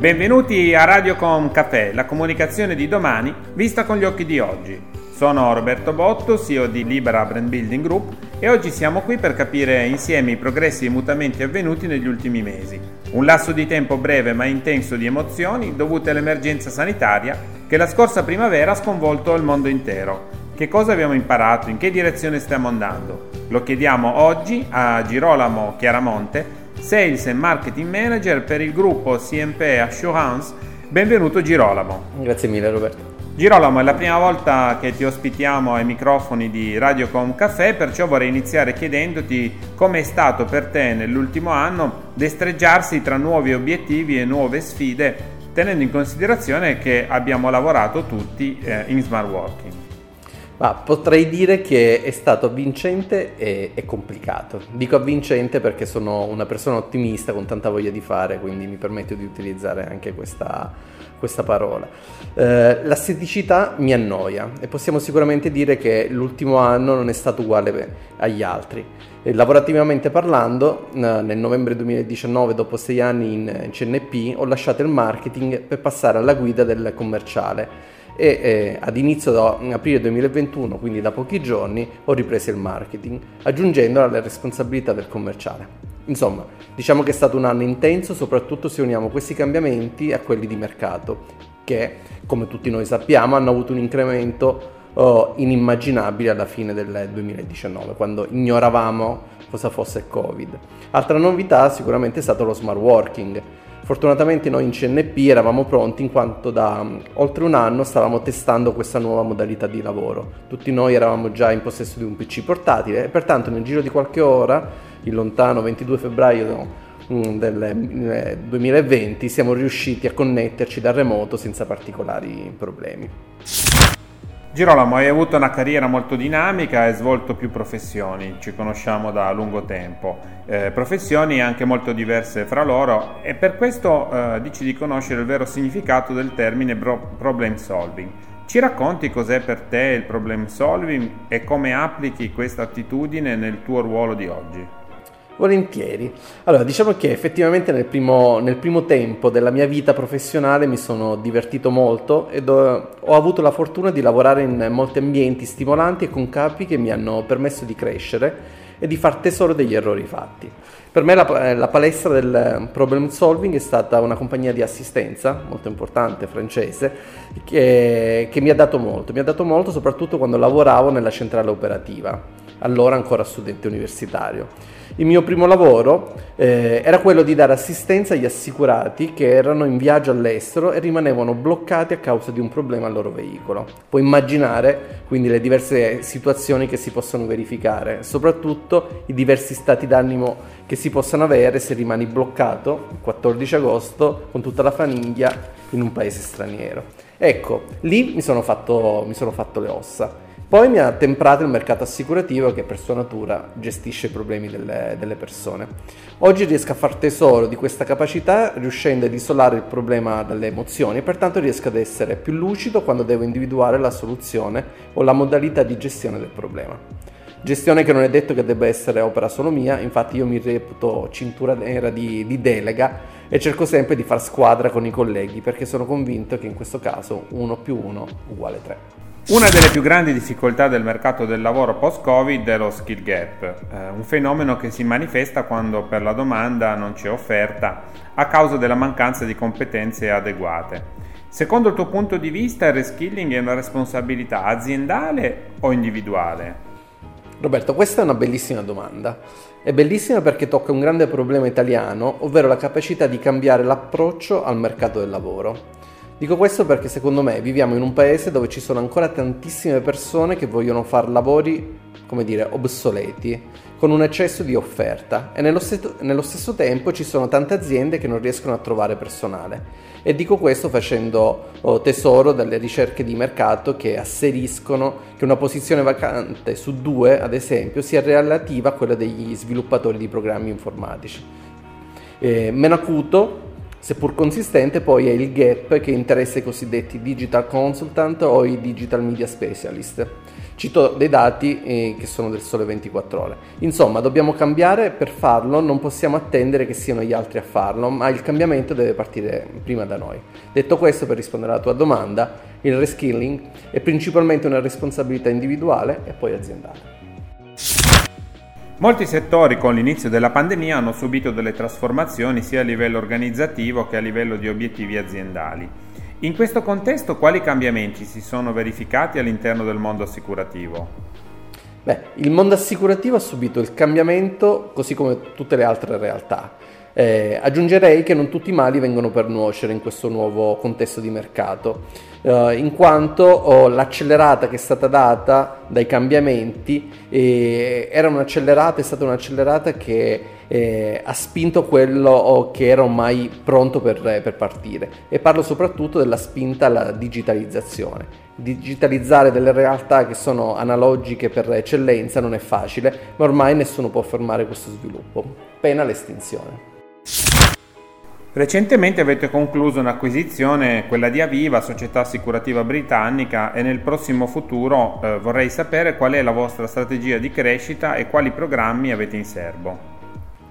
Benvenuti a Radiocom Café, la comunicazione di domani vista con gli occhi di oggi. Sono Roberto Botto, CEO di Libera Brand Building Group e oggi siamo qui per capire insieme i progressi e i mutamenti avvenuti negli ultimi mesi. Un lasso di tempo breve ma intenso di emozioni dovute all'emergenza sanitaria che la scorsa primavera ha sconvolto il mondo intero. Che cosa abbiamo imparato? In che direzione stiamo andando? Lo chiediamo oggi a Girolamo Chiaramonte, Sales and Marketing Manager per il gruppo CMP Assurance. Benvenuto Girolamo. Grazie mille Roberto. Girolamo, è la prima volta che ti ospitiamo ai microfoni di Radiocom Café, perciò vorrei iniziare chiedendoti come è stato per te nell'ultimo anno destreggiarsi tra nuovi obiettivi e nuove sfide, tenendo in considerazione che abbiamo lavorato tutti eh, in smart working. Ma potrei dire che è stato avvincente e, e, complicato. Dico avvincente perché sono una persona ottimista con tanta voglia di fare, quindi mi permetto di utilizzare anche questa, questa parola. Eh, la staticità mi annoia e possiamo sicuramente dire che l'ultimo anno non è stato uguale agli altri. E lavorativamente parlando, nel novembre 2019, dopo sei anni in CNP, ho lasciato il marketing per passare alla guida del commerciale e eh, ad inizio aprile 2021, quindi da pochi giorni, ho ripreso il marketing, aggiungendo le responsabilità del commerciale. Insomma, diciamo che è stato un anno intenso, soprattutto se uniamo questi cambiamenti a quelli di mercato, che, come tutti noi sappiamo, hanno avuto un incremento oh, inimmaginabile alla fine del 2019, quando ignoravamo cosa fosse il Covid. Altra novità sicuramente è stato lo smart working, Fortunatamente noi in CNP eravamo pronti in quanto da um, oltre un anno stavamo testando questa nuova modalità di lavoro. Tutti noi eravamo già in possesso di un PC portatile e pertanto nel giro di qualche ora, il lontano 22 febbraio mm, del 2020, siamo riusciti a connetterci da remoto senza particolari problemi. Girolamo, hai avuto una carriera molto dinamica e svolto più professioni, ci conosciamo da lungo tempo, eh, professioni anche molto diverse fra loro e per questo eh, dici di conoscere il vero significato del termine bro- problem solving. Ci racconti cos'è per te il problem solving e come applichi questa attitudine nel tuo ruolo di oggi? Volentieri. Allora, diciamo che effettivamente nel primo, nel primo, tempo della mia vita professionale mi sono divertito molto ed ho, ho, avuto la fortuna di lavorare in molti ambienti stimolanti e con capi che mi hanno permesso di crescere e di far tesoro degli errori fatti. Per me la, la palestra del problem solving è stata una compagnia di assistenza molto importante, francese, che, che mi ha dato molto. Mi ha dato molto soprattutto quando lavoravo nella centrale operativa, allora ancora studente universitario. Il mio primo lavoro eh, era quello di dare assistenza agli assicurati che erano in viaggio all'estero e rimanevano bloccati a causa di un problema al loro veicolo. Puoi immaginare quindi le diverse situazioni che si possono verificare, soprattutto i diversi stati d'animo che si possano avere se rimani bloccato il 14 agosto con tutta la famiglia in un paese straniero. Ecco, lì mi sono fatto, mi sono fatto le ossa. Poi mi ha temprato il mercato assicurativo che per sua natura gestisce i problemi delle, delle, persone. Oggi riesco a far tesoro di questa capacità riuscendo ad isolare il problema dalle emozioni e pertanto riesco ad essere più lucido quando devo individuare la soluzione o la modalità di gestione del problema. Gestione che non è detto che debba essere opera solo mia, infatti io mi reputo cintura nera di, di delega e cerco sempre di far squadra con i colleghi perché sono convinto che in questo caso 1 più 1 uguale 3. Una delle più grandi difficoltà del mercato del lavoro post-Covid è lo skill gap, eh, un fenomeno che si manifesta quando per la domanda non c'è offerta a causa della mancanza di competenze adeguate. Secondo il tuo punto di vista il reskilling è una responsabilità aziendale o individuale? Roberto, questa è una bellissima domanda. È bellissima perché tocca un grande problema italiano, ovvero la capacità di cambiare l'approccio al mercato del lavoro. Dico questo perché secondo me viviamo in un paese dove ci sono ancora tantissime persone che vogliono fare lavori, come dire, obsoleti, con un eccesso di offerta e nello, stesso, nello stesso tempo ci sono tante aziende che non riescono a trovare personale. E dico questo facendo oh, tesoro delle ricerche di mercato che asseriscono che una posizione vacante su due, ad esempio, sia relativa a quella degli sviluppatori di programmi informatici. Eh, meno acuto Seppur consistente, poi è il gap che interessa i cosiddetti digital consultant o i digital media specialist, Cito dei dati eh, che sono del sole 24 ore. Insomma, dobbiamo cambiare, per farlo non possiamo attendere che siano gli altri a farlo, ma il cambiamento deve partire prima da noi. Detto questo, per rispondere alla tua domanda, il reskilling è principalmente una responsabilità individuale e poi aziendale. Molti settori con l'inizio della pandemia hanno subito delle trasformazioni sia a livello organizzativo che a livello di obiettivi aziendali. In questo contesto quali cambiamenti si sono verificati all'interno del mondo assicurativo? Beh, il mondo assicurativo ha subito il cambiamento così come tutte le altre realtà. Eh, aggiungerei che non tutti i mali vengono per nuocere in questo nuovo contesto di mercato, eh, in quanto oh, l'accelerata che è stata data dai cambiamenti eh, era un'accelerata, è stata un'accelerata che eh, ha spinto quello oh, che era ormai pronto per, per partire. E parlo soprattutto della spinta alla digitalizzazione. Digitalizzare delle realtà che sono analogiche per eccellenza non è facile, ma ormai nessuno può fermare questo sviluppo, pena l'estinzione. Recentemente avete concluso un'acquisizione, quella di Aviva, società assicurativa britannica, e nel prossimo futuro eh, vorrei sapere qual è la vostra strategia di crescita e quali programmi avete in serbo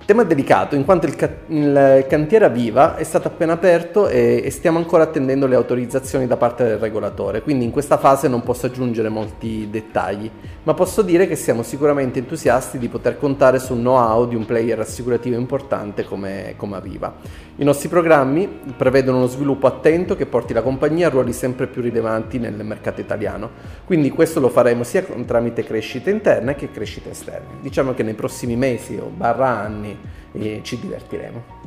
tema delicato in quanto il, ca- il, cantiere a Viva è stato appena aperto e, e, stiamo ancora attendendo le autorizzazioni da parte del regolatore, quindi in questa fase non posso aggiungere molti dettagli, ma posso dire che siamo sicuramente entusiasti di poter contare sul know-how di un player assicurativo importante come, come Aviva. I nostri programmi prevedono uno sviluppo attento che porti la compagnia a ruoli sempre più rilevanti nel mercato italiano, quindi questo lo faremo sia tramite crescita interna che crescita esterna. Diciamo che nei prossimi mesi o barra anni e ci divertiremo.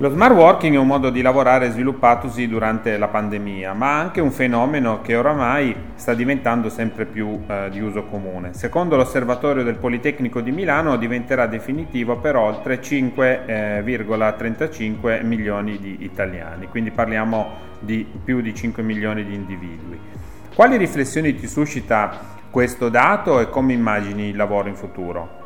Lo smart working è un modo di lavorare sviluppatosi durante la pandemia, ma anche un fenomeno che oramai sta diventando sempre più eh, di uso comune. Secondo l'Osservatorio del Politecnico di Milano diventerà definitivo per oltre 5,35 eh, milioni di italiani, quindi parliamo di più di 5 milioni di individui. Quali riflessioni ti suscita questo dato e come immagini il lavoro in futuro?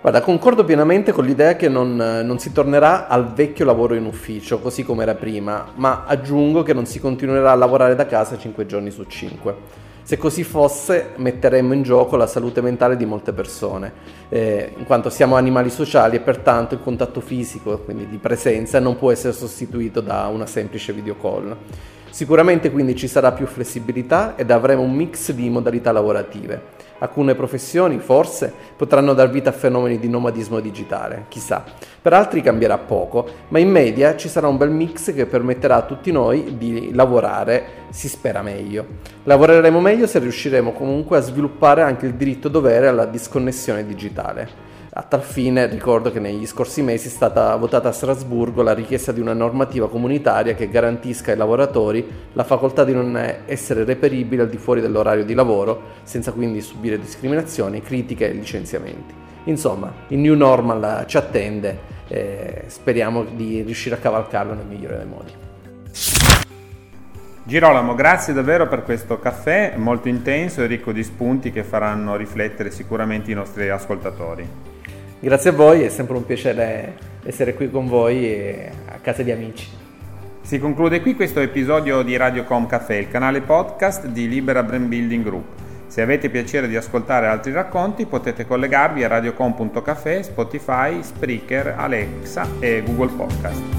Guarda, concordo pienamente con l'idea che non, non, si tornerà al vecchio lavoro in ufficio, così come era prima, ma aggiungo che non si continuerà a lavorare da casa 5 giorni su 5. Se così fosse, metteremmo in gioco la salute mentale di molte persone, eh, in quanto siamo animali sociali e pertanto il contatto fisico, quindi di presenza, non può essere sostituito da una semplice video call. Sicuramente quindi ci sarà più flessibilità ed avremo un mix di modalità lavorative. Alcune professioni, forse, potranno dar vita a fenomeni di nomadismo digitale, chissà. Per altri cambierà poco, ma in media ci sarà un bel mix che permetterà a tutti noi di lavorare, si spera meglio. Lavoreremo meglio se riusciremo comunque a sviluppare anche il diritto dovere alla disconnessione digitale. A tal fine ricordo che negli scorsi mesi è stata votata a Strasburgo la richiesta di una normativa comunitaria che garantisca ai lavoratori la facoltà di non essere reperibili al di fuori dell'orario di lavoro, senza quindi subire discriminazioni, critiche e licenziamenti. Insomma, il new normal ci attende e speriamo di riuscire a cavalcarlo nel migliore dei modi. Girolamo, grazie davvero per questo caffè molto intenso e ricco di spunti che faranno riflettere sicuramente i nostri ascoltatori. Grazie a voi, è sempre un piacere essere qui con voi a casa di amici. Si conclude qui questo episodio di Radiocom Café, il canale podcast di Libera Brand Building Group. Se avete piacere di ascoltare altri racconti potete collegarvi a radiocom.café, Spotify, Spreaker, Alexa e Google Podcast.